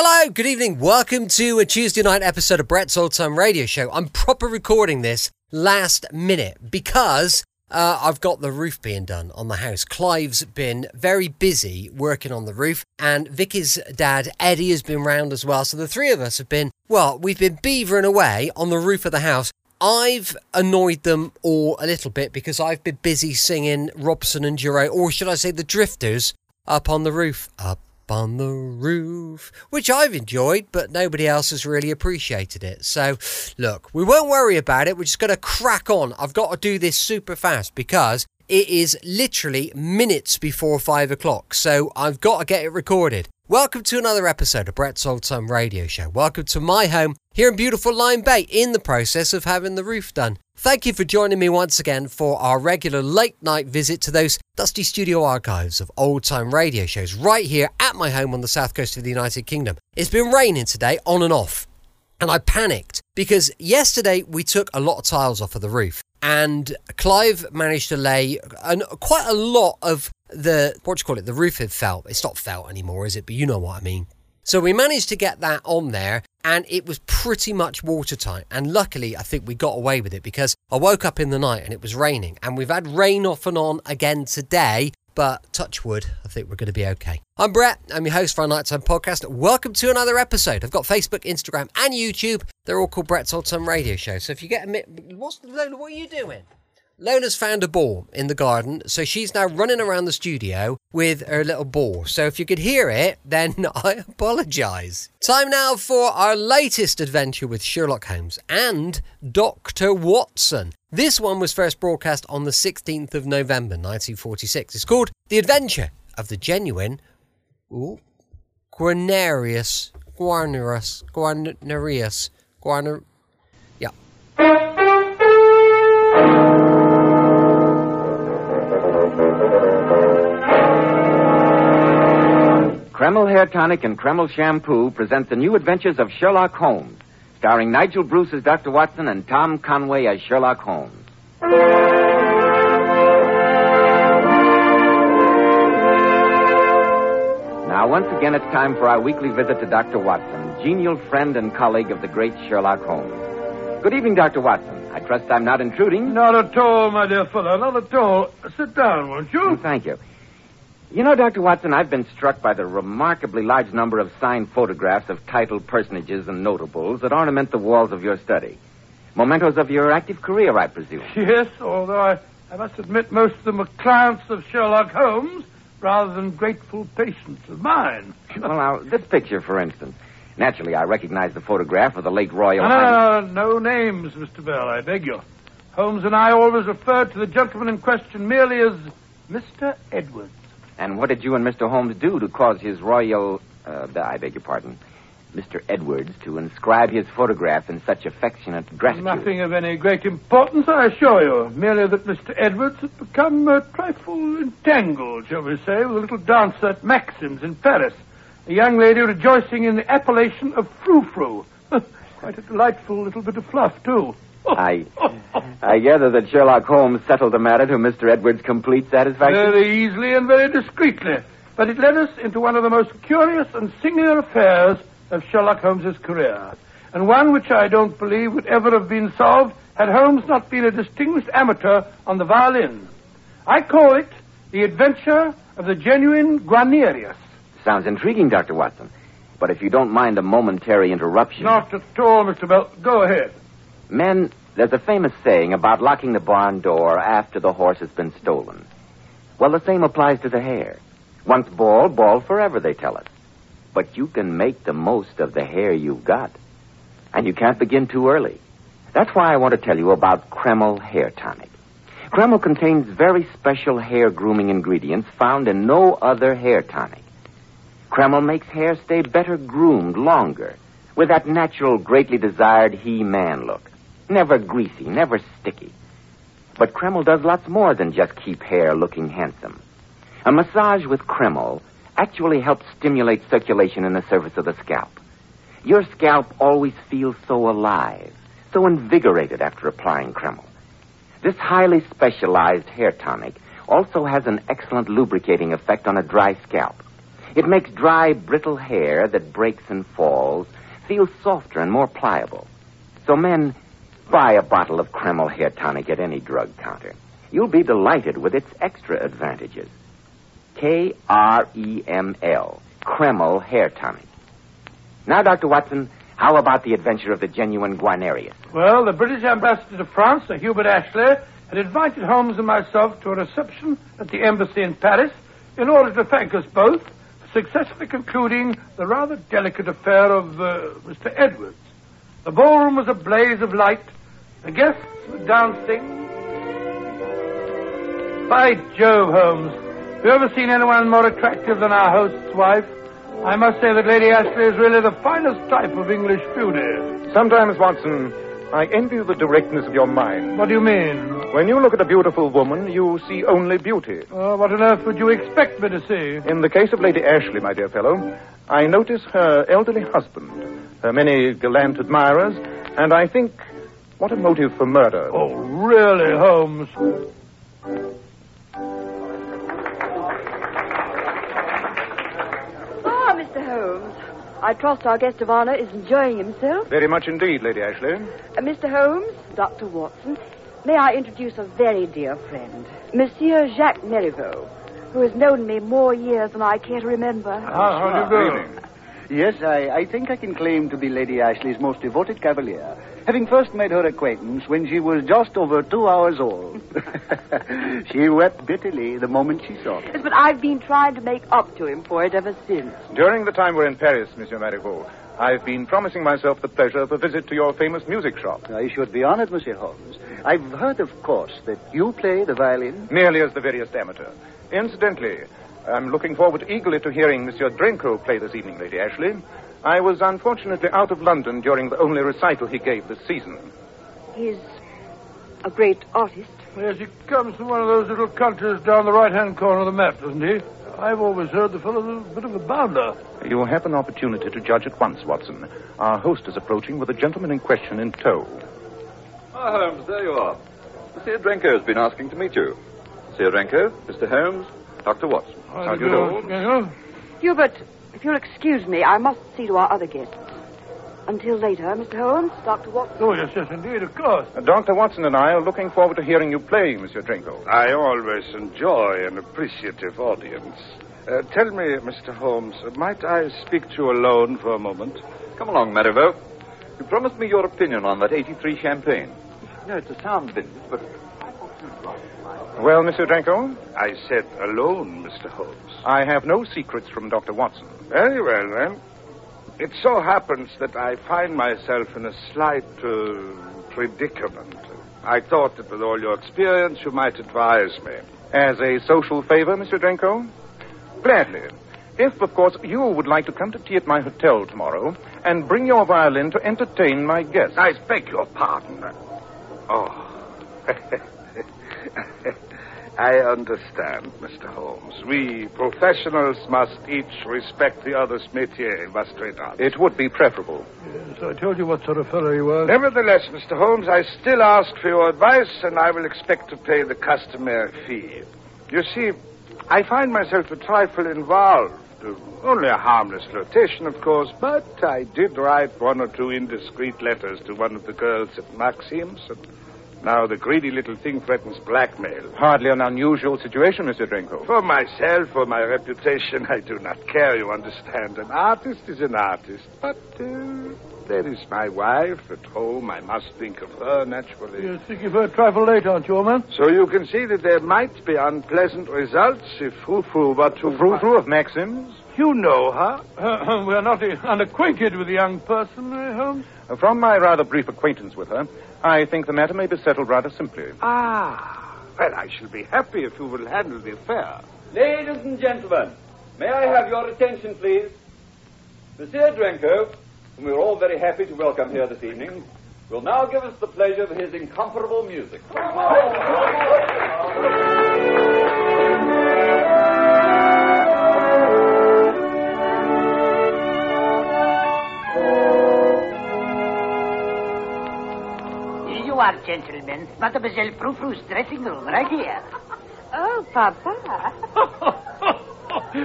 Hello, good evening. Welcome to a Tuesday night episode of Brett's Old Time Radio Show. I'm proper recording this last minute because uh, I've got the roof being done on the house. Clive's been very busy working on the roof, and Vicky's dad, Eddie, has been round as well. So the three of us have been, well, we've been beavering away on the roof of the house. I've annoyed them all a little bit because I've been busy singing Robson and Jerome, or should I say the Drifters, up on the roof. Up on the roof, which I've enjoyed, but nobody else has really appreciated it. So, look, we won't worry about it. We're just going to crack on. I've got to do this super fast because it is literally minutes before five o'clock. So, I've got to get it recorded. Welcome to another episode of Brett's Old Time Radio Show. Welcome to my home here in beautiful Lyme Bay in the process of having the roof done. Thank you for joining me once again for our regular late night visit to those dusty studio archives of old time radio shows right here at my home on the south coast of the United Kingdom. It's been raining today on and off, and I panicked because yesterday we took a lot of tiles off of the roof, and Clive managed to lay an, quite a lot of the what do you call it? The roof had felt. It's not felt anymore, is it? But you know what I mean. So we managed to get that on there and it was pretty much watertight. And luckily, I think we got away with it because I woke up in the night and it was raining. And we've had rain off and on again today. But touch wood, I think we're going to be okay. I'm Brett. I'm your host for our Nighttime Podcast. Welcome to another episode. I've got Facebook, Instagram, and YouTube. They're all called Brett's Old Time Radio Show. So if you get a minute, what's Lola? What are you doing? Lona's found a ball in the garden, so she's now running around the studio with her little ball. So if you could hear it, then I apologise. Time now for our latest adventure with Sherlock Holmes and Dr. Watson. This one was first broadcast on the 16th of November 1946. It's called The Adventure of the Genuine ooh, Guarnerius. Guarnerius. Guarnerius. Guarner. Kreml Hair Tonic and Kreml Shampoo present the new adventures of Sherlock Holmes, starring Nigel Bruce as Dr. Watson and Tom Conway as Sherlock Holmes. Now, once again, it's time for our weekly visit to Dr. Watson, genial friend and colleague of the great Sherlock Holmes. Good evening, Dr. Watson. I trust I'm not intruding. Not at all, my dear fellow, not at all. Sit down, won't you? Thank you. You know, Dr. Watson, I've been struck by the remarkably large number of signed photographs of titled personages and notables that ornament the walls of your study. Mementos of your active career, I presume. Yes, although I, I must admit most of them are clients of Sherlock Holmes rather than grateful patients of mine. well, now, this picture, for instance. Naturally, I recognize the photograph of the late Royal No, Highness. no, no names, Mr. Bell, I beg you. Holmes and I always referred to the gentleman in question merely as Mr. Edwards. And what did you and Mr. Holmes do to cause his Royal, uh, I beg your pardon, Mr. Edwards to inscribe his photograph in such affectionate gratitude? Nothing of any great importance, I assure you. Merely that Mr. Edwards had become a trifle entangled, shall we say, with a little dancer at Maxim's in Paris. A young lady rejoicing in the appellation of Frou-Frou. Quite a delightful little bit of fluff, too. I, I gather that Sherlock Holmes settled the matter to Mr. Edwards' complete satisfaction. Very easily and very discreetly. But it led us into one of the most curious and singular affairs of Sherlock Holmes's career. And one which I don't believe would ever have been solved had Holmes not been a distinguished amateur on the violin. I call it The Adventure of the Genuine Guarnerius. Sounds intriguing, Dr. Watson. But if you don't mind a momentary interruption. Not at all, Mr. Bell. Go ahead. Men, there's a famous saying about locking the barn door after the horse has been stolen. Well, the same applies to the hair. Once bald, bald forever, they tell us. But you can make the most of the hair you've got. And you can't begin too early. That's why I want to tell you about Kreml Hair Tonic. Kreml contains very special hair grooming ingredients found in no other hair tonic. Kreml makes hair stay better groomed longer, with that natural, greatly desired he-man look. Never greasy, never sticky. But Kreml does lots more than just keep hair looking handsome. A massage with Kreml actually helps stimulate circulation in the surface of the scalp. Your scalp always feels so alive, so invigorated after applying Kreml. This highly specialized hair tonic also has an excellent lubricating effect on a dry scalp. It makes dry, brittle hair that breaks and falls feel softer and more pliable. So, men, buy a bottle of Kreml hair tonic at any drug counter. You'll be delighted with its extra advantages. K R E M L, Kreml hair tonic. Now, Dr. Watson, how about the adventure of the genuine Guarnerius? Well, the British ambassador to France, Sir Hubert Ashley, had invited Holmes and myself to a reception at the embassy in Paris in order to thank us both for successfully concluding the rather delicate affair of uh, Mr. Edwards. The ballroom was a blaze of light. The guests were dancing. By Jove, Holmes, have you ever seen anyone more attractive than our host's wife? I must say that Lady Ashley is really the finest type of English beauty. Sometimes, Watson, I envy the directness of your mind. What do you mean? When you look at a beautiful woman, you see only beauty. Uh, what on earth would you expect me to see? In the case of Lady Ashley, my dear fellow, I notice her elderly husband, her many gallant admirers, and I think, what a motive for murder. Oh, really, Holmes? Ah, Mr. Holmes. I trust our guest of honor is enjoying himself. Very much indeed, Lady Ashley. Uh, Mr. Holmes, Dr. Watson, may I introduce a very dear friend, Monsieur Jacques Marivaux, who has known me more years than I care to remember. How, how do you do? Yes, I, I think I can claim to be Lady Ashley's most devoted cavalier, having first made her acquaintance when she was just over two hours old. she wept bitterly the moment she saw me. Yes, but I've been trying to make up to him for it ever since. During the time we're in Paris, Monsieur Marivaux, I've been promising myself the pleasure of a visit to your famous music shop. I should be honored, Monsieur Holmes. I've heard, of course, that you play the violin. Merely as the veriest amateur. Incidentally, I'm looking forward eagerly to hearing Monsieur Drenko play this evening, Lady Ashley. I was unfortunately out of London during the only recital he gave this season. He's a great artist. Yes, he comes from one of those little countries down the right-hand corner of the map, doesn't he? I've always heard the fellow's a bit of a bounder. You will have an opportunity to judge at once, Watson. Our host is approaching with the gentleman in question in tow. Ah, Holmes, there you are. Monsieur Drenko has been asking to meet you. Monsieur Drenko, Mr. Holmes, Dr. Watson. How do you do? Yeah. Hubert, if you'll excuse me, I must see to our other guests. Until later, Mr. Holmes, Dr. Watson. Oh, yes, yes, indeed, of course. Uh, Dr. Watson and I are looking forward to hearing you play, Mr. Drenko. I always enjoy an appreciative audience. Uh, tell me, Mr. Holmes, might I speak to you alone for a moment? Come along, Marivaux. You promised me your opinion on that 83 champagne. No, it's a sound business, but I thought you'd like Well, Mr. Drenko, I said alone, Mr. Holmes. I have no secrets from Dr. Watson. Very well, then. It so happens that I find myself in a slight uh, predicament. I thought that with all your experience, you might advise me. As a social favor, Mr. Drenko? Gladly. If, of course, you would like to come to tea at my hotel tomorrow and bring your violin to entertain my guests. I beg your pardon. Oh. I understand, Mr. Holmes. We professionals must each respect the other's métier, must we not? It would be preferable. Yes, I told you what sort of fellow he was. Nevertheless, Mr. Holmes, I still ask for your advice, and I will expect to pay the customary fee. You see, I find myself a trifle involved. Only a harmless flirtation, of course, but I did write one or two indiscreet letters to one of the girls at Maxim's, and now the greedy little thing threatens blackmail. Hardly an unusual situation, Mr. Drenko. For myself, for my reputation, I do not care, you understand. An artist is an artist, but uh, there is my wife at home. I must think of her, naturally. You're thinking for a trifle late, aren't you, old man? So you can see that there might be unpleasant results if Frou-Frou were to... Frou-Frou of Maxim's? You know her. Uh, we're not uh, unacquainted with the young person, eh, Holmes? From my rather brief acquaintance with her, I think the matter may be settled rather simply. Ah, well, I shall be happy if you will handle the affair. Ladies and gentlemen, may I have your attention, please? Monsieur Drenko, whom we're all very happy to welcome here this evening, will now give us the pleasure of his incomparable music. Are, gentlemen. Mademoiselle Frou-Frou's dressing room, right here. Oh, Papa.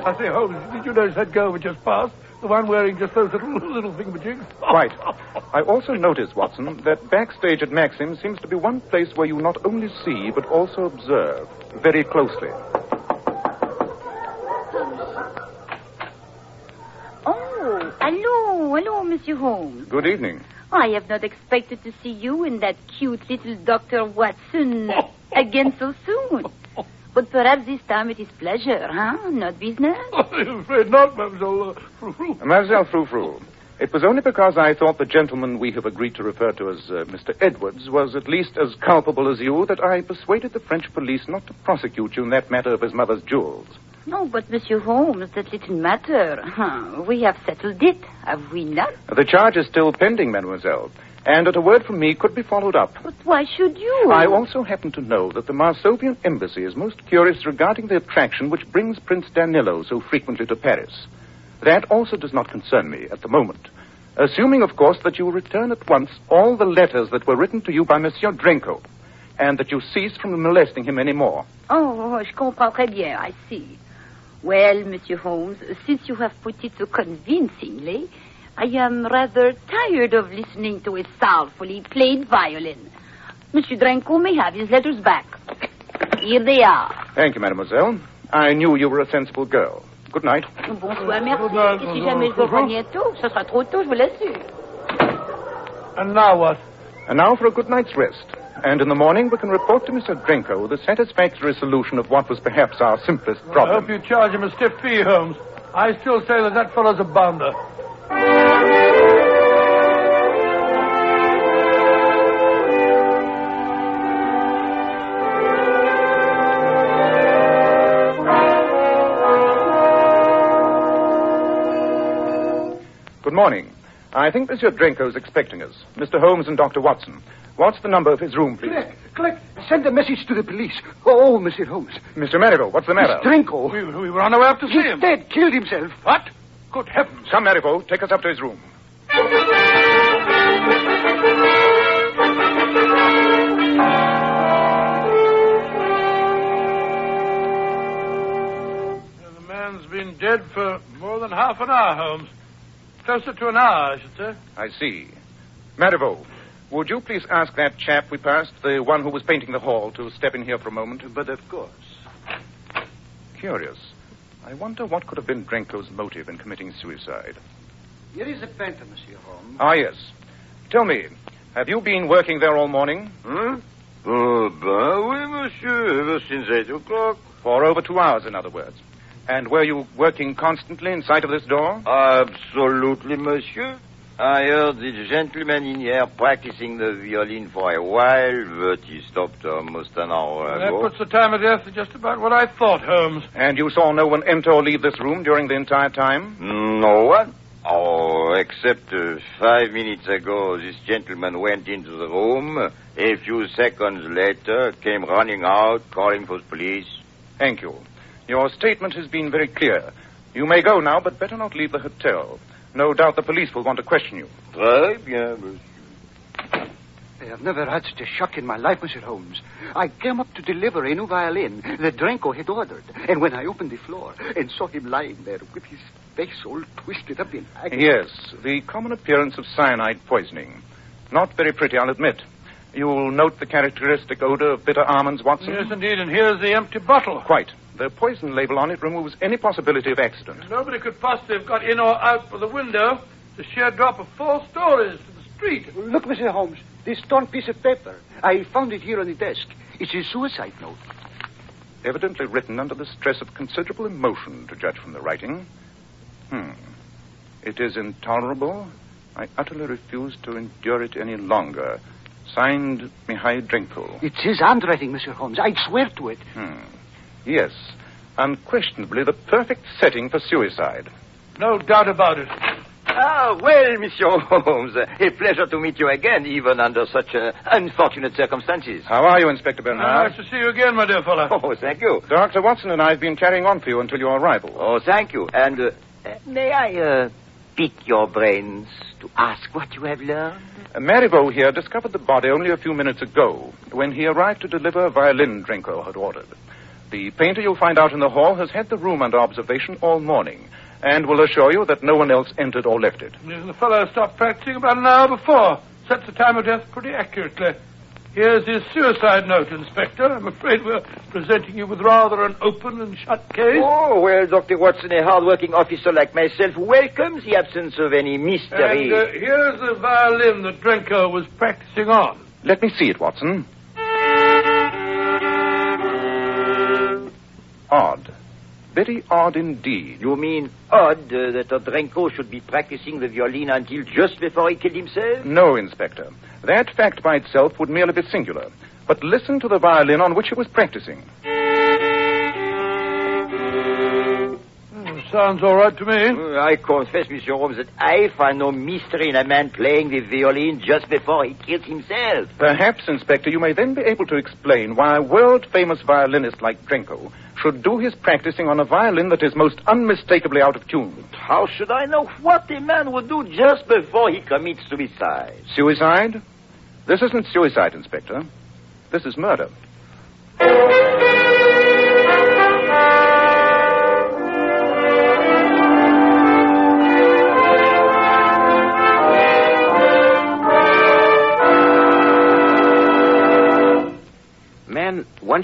I say, Holmes, did you notice that girl we just passed? The one wearing just those little, little thingamajigs? Quite. I also noticed, Watson, that backstage at Maxim seems to be one place where you not only see, but also observe very closely. Oh, hello, hello, Monsieur Holmes. Good evening. I have not expected to see you and that cute little Dr. Watson again so soon. But perhaps this time it is pleasure, huh? Not business? I'm afraid not, Mademoiselle uh, Frou Frou. Mademoiselle Frou Frou, it was only because I thought the gentleman we have agreed to refer to as uh, Mr. Edwards was at least as culpable as you that I persuaded the French police not to prosecute you in that matter of his mother's jewels. No, but Monsieur Holmes, that little matter. Huh, we have settled it, have we not? The charge is still pending, mademoiselle, and at a word from me could be followed up. But why should you? I also happen to know that the Marsovian embassy is most curious regarding the attraction which brings Prince Danilo so frequently to Paris. That also does not concern me at the moment. Assuming, of course, that you will return at once all the letters that were written to you by Monsieur Drenko, and that you cease from molesting him any more. Oh, je comprends très bien, I see. Well, Monsieur Holmes, since you have put it so convincingly, I am rather tired of listening to a soulfully played violin. Monsieur Drenko may have his letters back. Here they are. Thank you, mademoiselle. I knew you were a sensible girl. Good night. Bonsoir, merci. Et si jamais je vous reviens tôt, ce sera trop tôt, je vous l'assure. And now what? And now for a good night's rest. And in the morning, we can report to Mr. Drenko the satisfactory solution of what was perhaps our simplest problem. I problem. hope you charge him a stiff fee, Holmes. I still say that that fellow's a bounder. Good morning. I think Monsieur Drenko is expecting us. Mr. Holmes and Dr. Watson. What's the number of his room, please? Click, click. Send a message to the police. Oh, oh Monsieur Holmes. Mr. Marivaux, what's the matter? Drenko. We, we were on our way up to see He's him. dead. Killed himself. What? Good heavens. Come, Marivaux, take us up to his room. The man's been dead for more than half an hour, Holmes. Closer to an hour, I should say. I see. Marivaux, would you please ask that chap we passed, the one who was painting the hall, to step in here for a moment? But of course. Curious. I wonder what could have been Drenko's motive in committing suicide. Here is a painter, Monsieur Holmes. Ah, yes. Tell me, have you been working there all morning? Huh? Oh, ben oui, monsieur, ever since eight o'clock. For over two hours, in other words. And were you working constantly in sight of this door? Absolutely, monsieur. I heard the gentleman in here practicing the violin for a while, but he stopped almost an hour ago. That puts the time of death to just about what I thought, Holmes. And you saw no one enter or leave this room during the entire time? No one? Oh, except uh, five minutes ago, this gentleman went into the room. A few seconds later, came running out, calling for the police. Thank you. Your statement has been very clear. You may go now, but better not leave the hotel. No doubt the police will want to question you. Très bien, monsieur. I have never had such a shock in my life, Monsieur Holmes. I came up to deliver a new violin that Drenko had ordered. And when I opened the floor and saw him lying there with his face all twisted up in agony. Yes, the common appearance of cyanide poisoning. Not very pretty, I'll admit. You'll note the characteristic odor of bitter almonds, Watson? Yes, indeed, and here's the empty bottle. Quite. The poison label on it removes any possibility of accident. Nobody could possibly have got in or out of the window. The sheer drop of four stories to the street. Look, Mr. Holmes, this torn piece of paper. I found it here on the desk. It's a suicide note. Evidently written under the stress of considerable emotion, to judge from the writing. Hmm. It is intolerable. I utterly refuse to endure it any longer. Signed, Mihai Drenko. It's his handwriting, Mr. Holmes. I swear to it. Hmm. Yes. Unquestionably the perfect setting for suicide. No doubt about it. Ah, well, Monsieur Holmes, a pleasure to meet you again, even under such uh, unfortunate circumstances. How are you, Inspector Bernard? Nice to see you again, my dear fellow. Oh, thank you. Dr. Watson and I have been carrying on for you until your arrival. Oh, thank you. And uh, uh, may I uh, pick your brains to ask what you have learned? Uh, Marivaux here discovered the body only a few minutes ago when he arrived to deliver a violin Drenko had ordered. The painter you'll find out in the hall has had the room under observation all morning and will assure you that no one else entered or left it. The fellow stopped practicing about an hour before. Sets the time of death pretty accurately. Here's his suicide note, Inspector. I'm afraid we're presenting you with rather an open and shut case. Oh, well, Dr. Watson, a hard-working officer like myself welcomes the absence of any mystery. And uh, here's the violin that Drenko was practicing on. Let me see it, Watson. Odd. Very odd indeed. You mean odd uh, that Drenko should be practicing the violin until just before he killed himself? No, Inspector. That fact by itself would merely be singular. But listen to the violin on which he was practicing. Sounds all right to me. Uh, I confess, Monsieur Holmes, that I find no mystery in a man playing the violin just before he kills himself. Perhaps, Inspector, you may then be able to explain why a world famous violinist like Drenko should do his practicing on a violin that is most unmistakably out of tune. How should I know what a man would do just before he commits suicide? Suicide? This isn't suicide, Inspector. This is murder.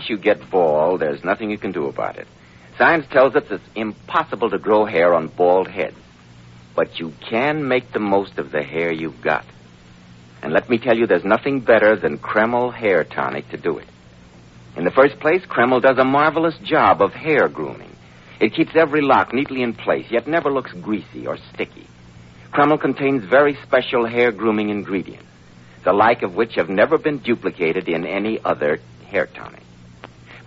Once you get bald, there's nothing you can do about it. Science tells us it's impossible to grow hair on bald heads. But you can make the most of the hair you've got. And let me tell you, there's nothing better than Kreml hair tonic to do it. In the first place, Kreml does a marvelous job of hair grooming. It keeps every lock neatly in place, yet never looks greasy or sticky. Kreml contains very special hair grooming ingredients, the like of which have never been duplicated in any other hair tonic.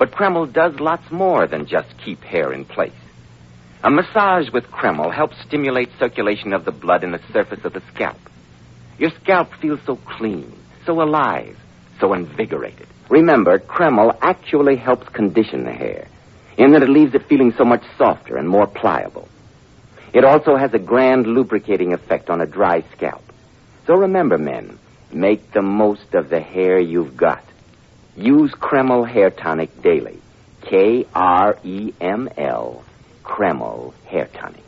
But Kreml does lots more than just keep hair in place. A massage with Kreml helps stimulate circulation of the blood in the surface of the scalp. Your scalp feels so clean, so alive, so invigorated. Remember, Kreml actually helps condition the hair, in that it leaves it feeling so much softer and more pliable. It also has a grand lubricating effect on a dry scalp. So remember, men, make the most of the hair you've got. Use Kreml Hair Tonic daily. K R E M L. Kreml Hair Tonic.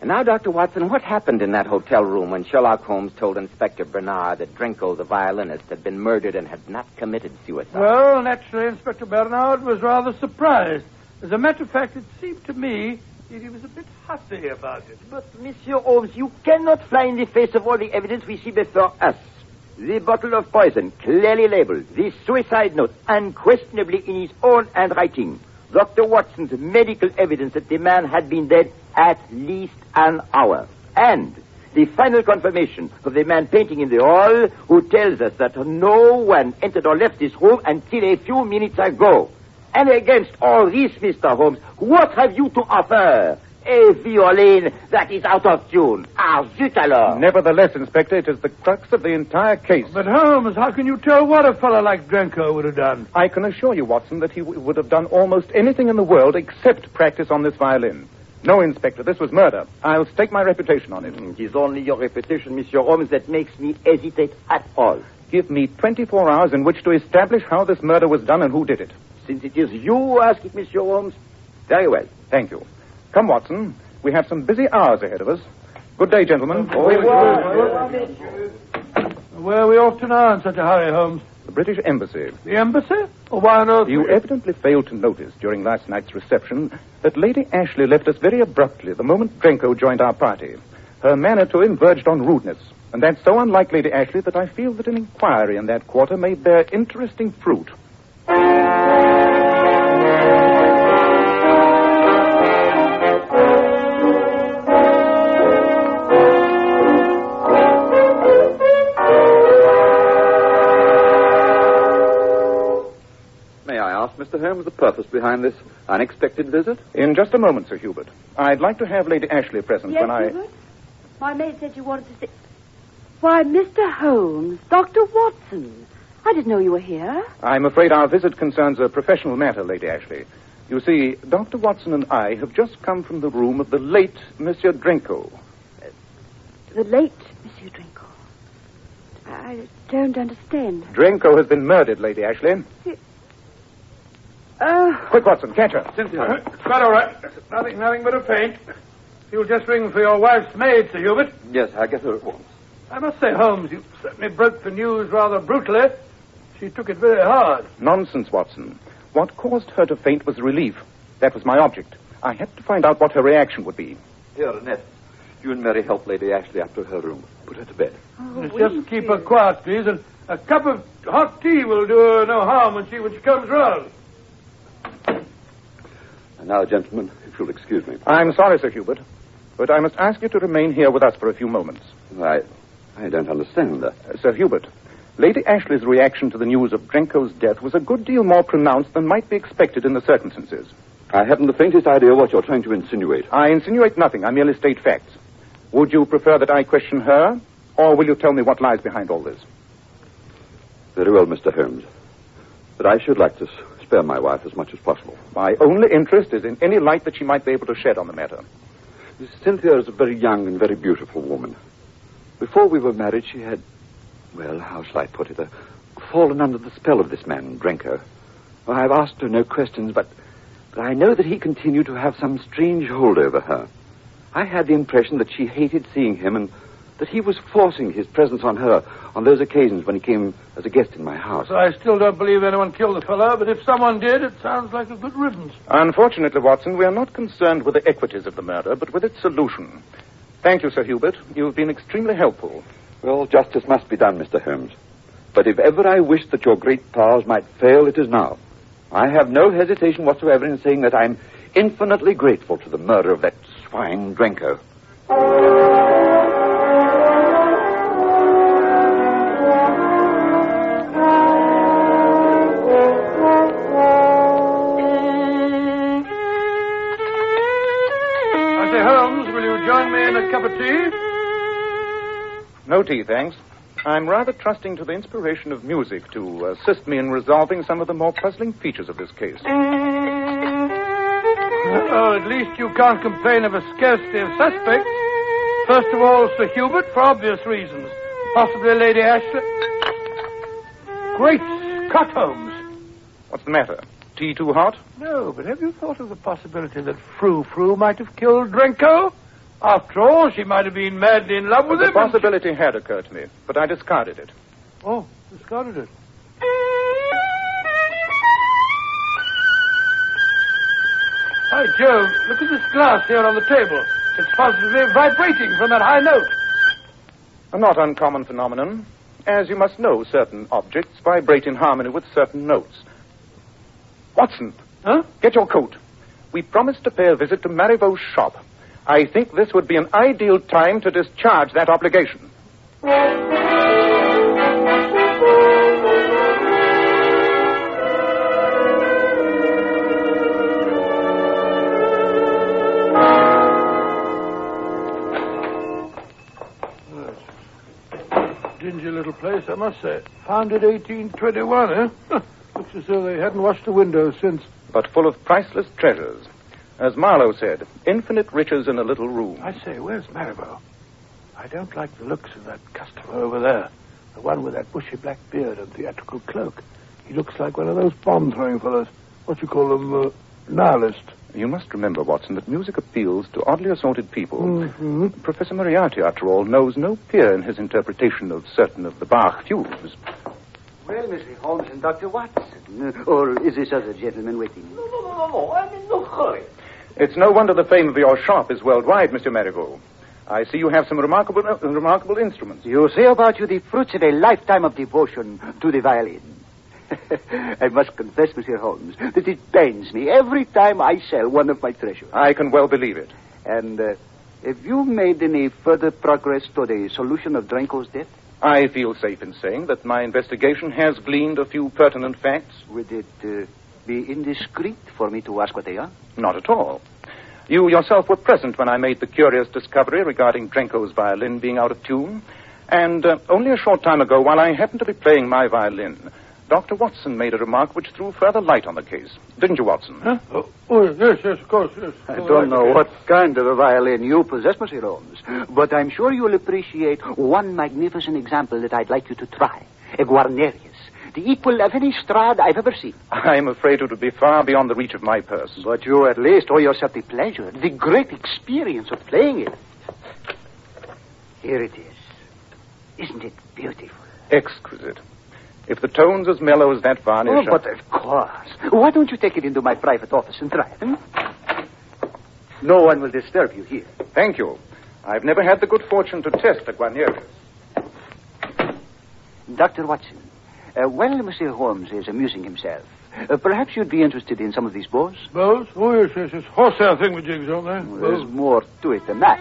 And now, Dr. Watson, what happened in that hotel room when Sherlock Holmes told Inspector Bernard that Drenko, the violinist, had been murdered and had not committed suicide? Well, naturally, Inspector Bernard was rather surprised. As a matter of fact, it seemed to me he was a bit hussy about it. But, Monsieur Holmes, you cannot fly in the face of all the evidence we see before us. The bottle of poison, clearly labeled. The suicide note, unquestionably in his own handwriting. Dr. Watson's medical evidence that the man had been dead at least an hour. And the final confirmation of the man painting in the hall who tells us that no one entered or left this room until a few minutes ago. And against all this, Mr. Holmes, what have you to offer? A violin that is out of tune. Ah, zut alors. Nevertheless, Inspector, it is the crux of the entire case. But Holmes, how can you tell what a fellow like Drenko would have done? I can assure you, Watson, that he w- would have done almost anything in the world except practice on this violin. No, Inspector, this was murder. I'll stake my reputation on it. It is only your reputation, Monsieur Holmes, that makes me hesitate at all. Give me 24 hours in which to establish how this murder was done and who did it. Since it is you who ask it, Monsieur Holmes, very well. Thank you. Come, Watson. We have some busy hours ahead of us. Good day, gentlemen. Where are we off to now in such a hurry, Holmes? The British Embassy. The embassy? Well, why on earth? You evidently failed to notice during last night's reception that Lady Ashley left us very abruptly the moment Drenko joined our party. Her manner to him verged on rudeness, and that's so unlike Lady Ashley that I feel that an inquiry in that quarter may bear interesting fruit. I. Holmes, the purpose behind this unexpected visit? In just a moment, Sir Hubert. I'd like to have Lady Ashley present Yes, when I. Hubert? My maid said you wanted to see. Why, Mr. Holmes, Dr. Watson. I didn't know you were here. I'm afraid our visit concerns a professional matter, Lady Ashley. You see, Dr. Watson and I have just come from the room of the late Monsieur Drenko. The late Monsieur Drenko. I don't understand. Drenko has been murdered, Lady Ashley. Oh, Quick, Watson, catch her. Cynthia. It's quite all right. Nothing, nothing but a faint. You'll just ring for your wife's maid, Sir Hubert. Yes, I'll get her at once. I must say, Holmes, you certainly broke the news rather brutally. She took it very hard. Nonsense, Watson. What caused her to faint was relief. That was my object. I had to find out what her reaction would be. Here, Annette. You and Mary help Lady Ashley up to her room. Put her to bed. Oh, just- just keep her quiet, please, and a cup of hot tea will do her no harm when she when she comes round. And now, gentlemen, if you'll excuse me. I'm sorry, Sir Hubert, but I must ask you to remain here with us for a few moments. I, I don't understand. Uh, Sir Hubert, Lady Ashley's reaction to the news of Drenko's death was a good deal more pronounced than might be expected in the circumstances. I haven't the faintest idea what you're trying to insinuate. I insinuate nothing. I merely state facts. Would you prefer that I question her, or will you tell me what lies behind all this? Very well, Mr. Holmes. But I should like to spare my wife as much as possible. My only interest is in any light that she might be able to shed on the matter. Miss Cynthia is a very young and very beautiful woman. Before we were married, she had, well, how shall I put it, uh, fallen under the spell of this man, Drenko. Well, I've asked her no questions, but, but I know that he continued to have some strange hold over her. I had the impression that she hated seeing him and that he was forcing his presence on her on those occasions when he came as a guest in my house. So I still don't believe anyone killed the fellow, but if someone did, it sounds like a good riddance. Unfortunately, Watson, we are not concerned with the equities of the murder, but with its solution. Thank you, Sir Hubert. You've been extremely helpful. Well, justice must be done, Mr. Holmes. But if ever I wished that your great powers might fail, it is now. I have no hesitation whatsoever in saying that I'm infinitely grateful to the murder of that swine Drenko. No tea, thanks. I'm rather trusting to the inspiration of music to assist me in resolving some of the more puzzling features of this case. Oh, at least you can't complain of a scarcity of suspects. First of all, Sir Hubert, for obvious reasons. Possibly Lady Ashley. Great Scott, Holmes. What's the matter? Tea too hot? No, but have you thought of the possibility that Frou Frou might have killed Drenko? After all, she might have been madly in love with the him. The possibility had occurred to me, but I discarded it. Oh, discarded it. By Jove, look at this glass here on the table. It's positively vibrating from that high note. A not uncommon phenomenon. As you must know, certain objects vibrate in harmony with certain notes. Watson. Huh? Get your coat. We promised to pay a visit to Marivaux's shop. I think this would be an ideal time to discharge that obligation. Dingy little place, I must say. Founded 1821, eh? Looks as though they hadn't washed the windows since. But full of priceless treasures. As Marlowe said, infinite riches in a little room. I say, where's Marivaux? I don't like the looks of that customer over there. The one with that bushy black beard and theatrical cloak. He looks like one of those bomb-throwing fellows. What you call them, uh, nihilist. You must remember, Watson, that music appeals to oddly assorted people. Mm-hmm. Professor Moriarty, after all, knows no peer in his interpretation of certain of the Bach fugues. Well, Mr. Holmes and Dr. Watson. Or is this other gentleman waiting? No, no, no, no, no. I'm in no hurry. It's no wonder the fame of your shop is worldwide, Mr. Marivaux. I see you have some remarkable, uh, remarkable instruments. You say about you the fruits of a lifetime of devotion to the violin. I must confess, Mr. Holmes, that it pains me every time I sell one of my treasures. I can well believe it. And uh, have you made any further progress to the solution of Drenko's death? I feel safe in saying that my investigation has gleaned a few pertinent facts. Would it uh, be indiscreet for me to ask what they are? Not at all. You yourself were present when I made the curious discovery regarding Drenko's violin being out of tune. And uh, only a short time ago, while I happened to be playing my violin, Dr. Watson made a remark which threw further light on the case. Didn't you, Watson? Huh? Oh, oh, yes, yes, of course, yes. I don't know what kind of a violin you possess, Monsieur Holmes, but I'm sure you'll appreciate one magnificent example that I'd like you to try. A Guarnerius. The equal of any Strad I've ever seen. I'm afraid it would be far beyond the reach of my purse. But you at least owe yourself the pleasure, the great experience of playing it. Here it is. Isn't it beautiful? Exquisite. If the tone's as mellow as that varnish. Oh, but of course. Why don't you take it into my private office and try it? hmm? No one will disturb you here. Thank you. I've never had the good fortune to test the Guarnerius. Dr. Watson, uh, while Monsieur Holmes is amusing himself, uh, perhaps you'd be interested in some of these bows? Bows? Oh, yes, yes, yes. Horsehair thingamajigs, aren't they? Well, there's more to it than that.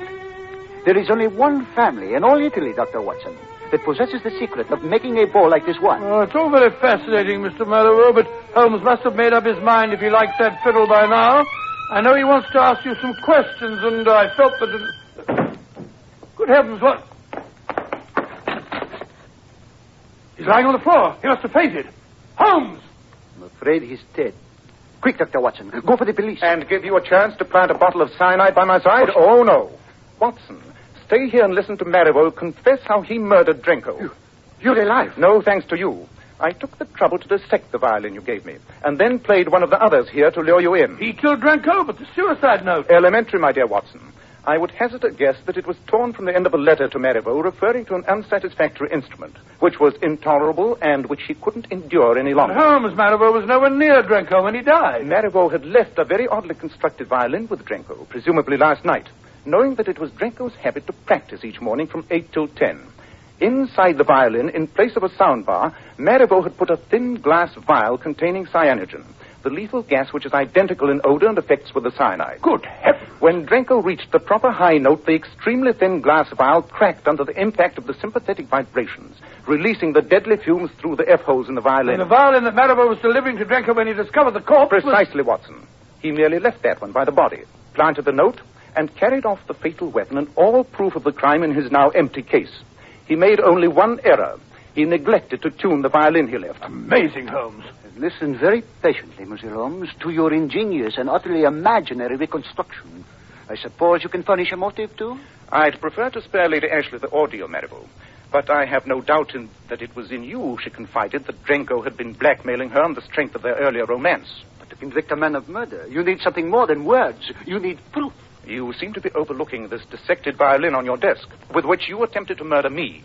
There is only one family in all Italy, Dr. Watson, that possesses the secret of making a bow like this one. Oh, it's all very fascinating, Mr. Marlowe, but Holmes must have made up his mind if he likes that fiddle by now. I know he wants to ask you some questions, and I felt that... It... Good heavens, what... He's lying on the floor. He must have fainted. Holmes! I'm afraid he's dead. Quick, Dr. Watson, go for the police. And give you a chance to plant a bottle of cyanide by my side? Oh, no. Watson, stay here and listen to Marivaux confess how he murdered Drenko. You're alive? No, thanks to you. I took the trouble to dissect the violin you gave me, and then played one of the others here to lure you in. He killed Drenko, but the suicide note. Elementary, my dear Watson. I would hazard a guess that it was torn from the end of a letter to Marivaux referring to an unsatisfactory instrument, which was intolerable and which he couldn't endure any longer. Holmes, Marivaux was nowhere near Drenko when he died. Marivaux had left a very oddly constructed violin with Drenko, presumably last night, knowing that it was Drenko's habit to practice each morning from 8 till 10. Inside the violin, in place of a sound bar, Marivaux had put a thin glass vial containing cyanogen, the lethal gas which is identical in odor and effects with the cyanide. Good heavens! When Drenko reached the proper high note, the extremely thin glass vial cracked under the impact of the sympathetic vibrations, releasing the deadly fumes through the F-holes in the violin. And the violin that Marivaux was delivering to Drenko when he discovered the corpse was- Precisely, Watson. He merely left that one by the body, planted the note, and carried off the fatal weapon and all proof of the crime in his now empty case. He made only one error. He neglected to tune the violin he left. Amazing, Holmes. Listen very patiently, Monsieur Holmes, to your ingenious and utterly imaginary reconstruction. I suppose you can furnish a motive, too? I'd prefer to spare Lady Ashley the ordeal, Marivaux. But I have no doubt in, that it was in you she confided that Drenko had been blackmailing her on the strength of their earlier romance. But to convict a man of murder, you need something more than words. You need proof. You seem to be overlooking this dissected violin on your desk, with which you attempted to murder me.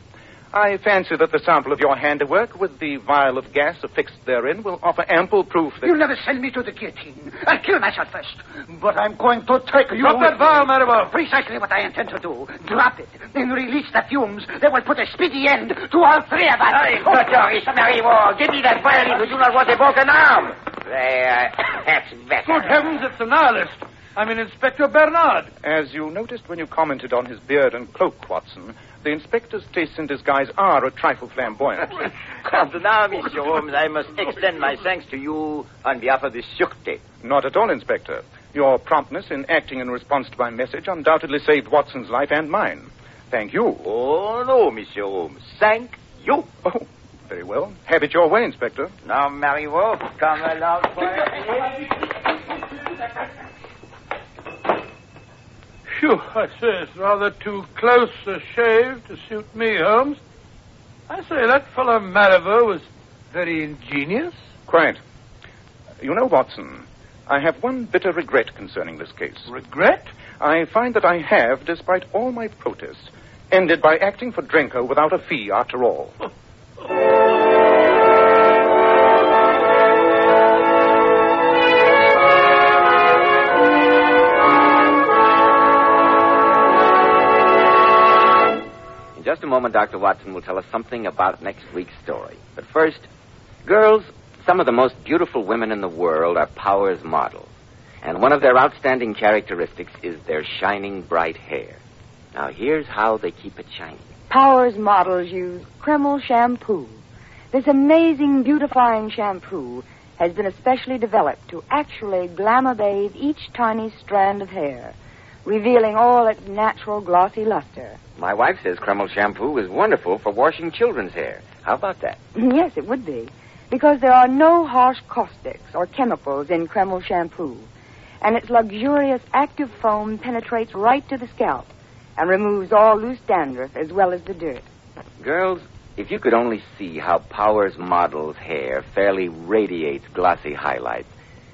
I fancy that the sample of your handiwork with the vial of gas affixed therein will offer ample proof that. You'll never send me to the guillotine. I'll kill myself first. But I'm going to take you. Drop that vial, Marivaux. Precisely what I intend to do. Drop it, then release the fumes. That will put a speedy end to all three of us. Hey, oh, Doctor, it's Marivaux. Give me that violin. We do not want a broken arm. There, that's better. Good heavens, it's a nihilist. I mean, Inspector Bernard. As you noticed when you commented on his beard and cloak, Watson, the inspector's tastes in disguise are a trifle flamboyant. And now, Monsieur Holmes, I must extend my thanks to you on behalf of the Sûreté. Not at all, Inspector. Your promptness in acting in response to my message undoubtedly saved Watson's life and mine. Thank you. Oh, no, Monsieur Holmes. Thank you. Oh, very well. Have it your way, Inspector. Now, Marivaux, come along for Phew, I say, it's rather too close a shave to suit me, Holmes. I say, that fellow Marivaux was very ingenious. Quite. You know, Watson, I have one bitter regret concerning this case. Regret? I find that I have, despite all my protests, ended by acting for Drenko without a fee after all. just a moment, Dr. Watson will tell us something about next week's story. But first, girls, some of the most beautiful women in the world are Powers models. And one of their outstanding characteristics is their shining bright hair. Now, here's how they keep it shining. Powers models use Kreml shampoo. This amazing beautifying shampoo has been especially developed to actually glamour bathe each tiny strand of hair, revealing all its natural glossy luster. My wife says Kreml shampoo is wonderful for washing children's hair. How about that? Yes, it would be. because there are no harsh caustics or chemicals in Kreml shampoo, and its luxurious active foam penetrates right to the scalp and removes all loose dandruff as well as the dirt. Girls, if you could only see how Powers Model's hair fairly radiates glossy highlights,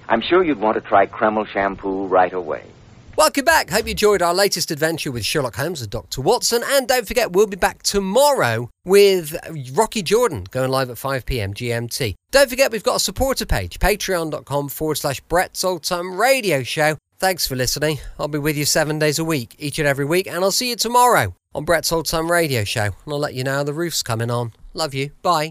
I'm sure you'd want to try Kreml shampoo right away. Welcome back. Hope you enjoyed our latest adventure with Sherlock Holmes and Dr. Watson. And don't forget, we'll be back tomorrow with Rocky Jordan going live at 5 pm GMT. Don't forget, we've got a supporter page, patreon.com forward slash Brett's Old Time Radio Show. Thanks for listening. I'll be with you seven days a week, each and every week, and I'll see you tomorrow on Brett's Old Time Radio Show. And I'll let you know the roof's coming on. Love you. Bye.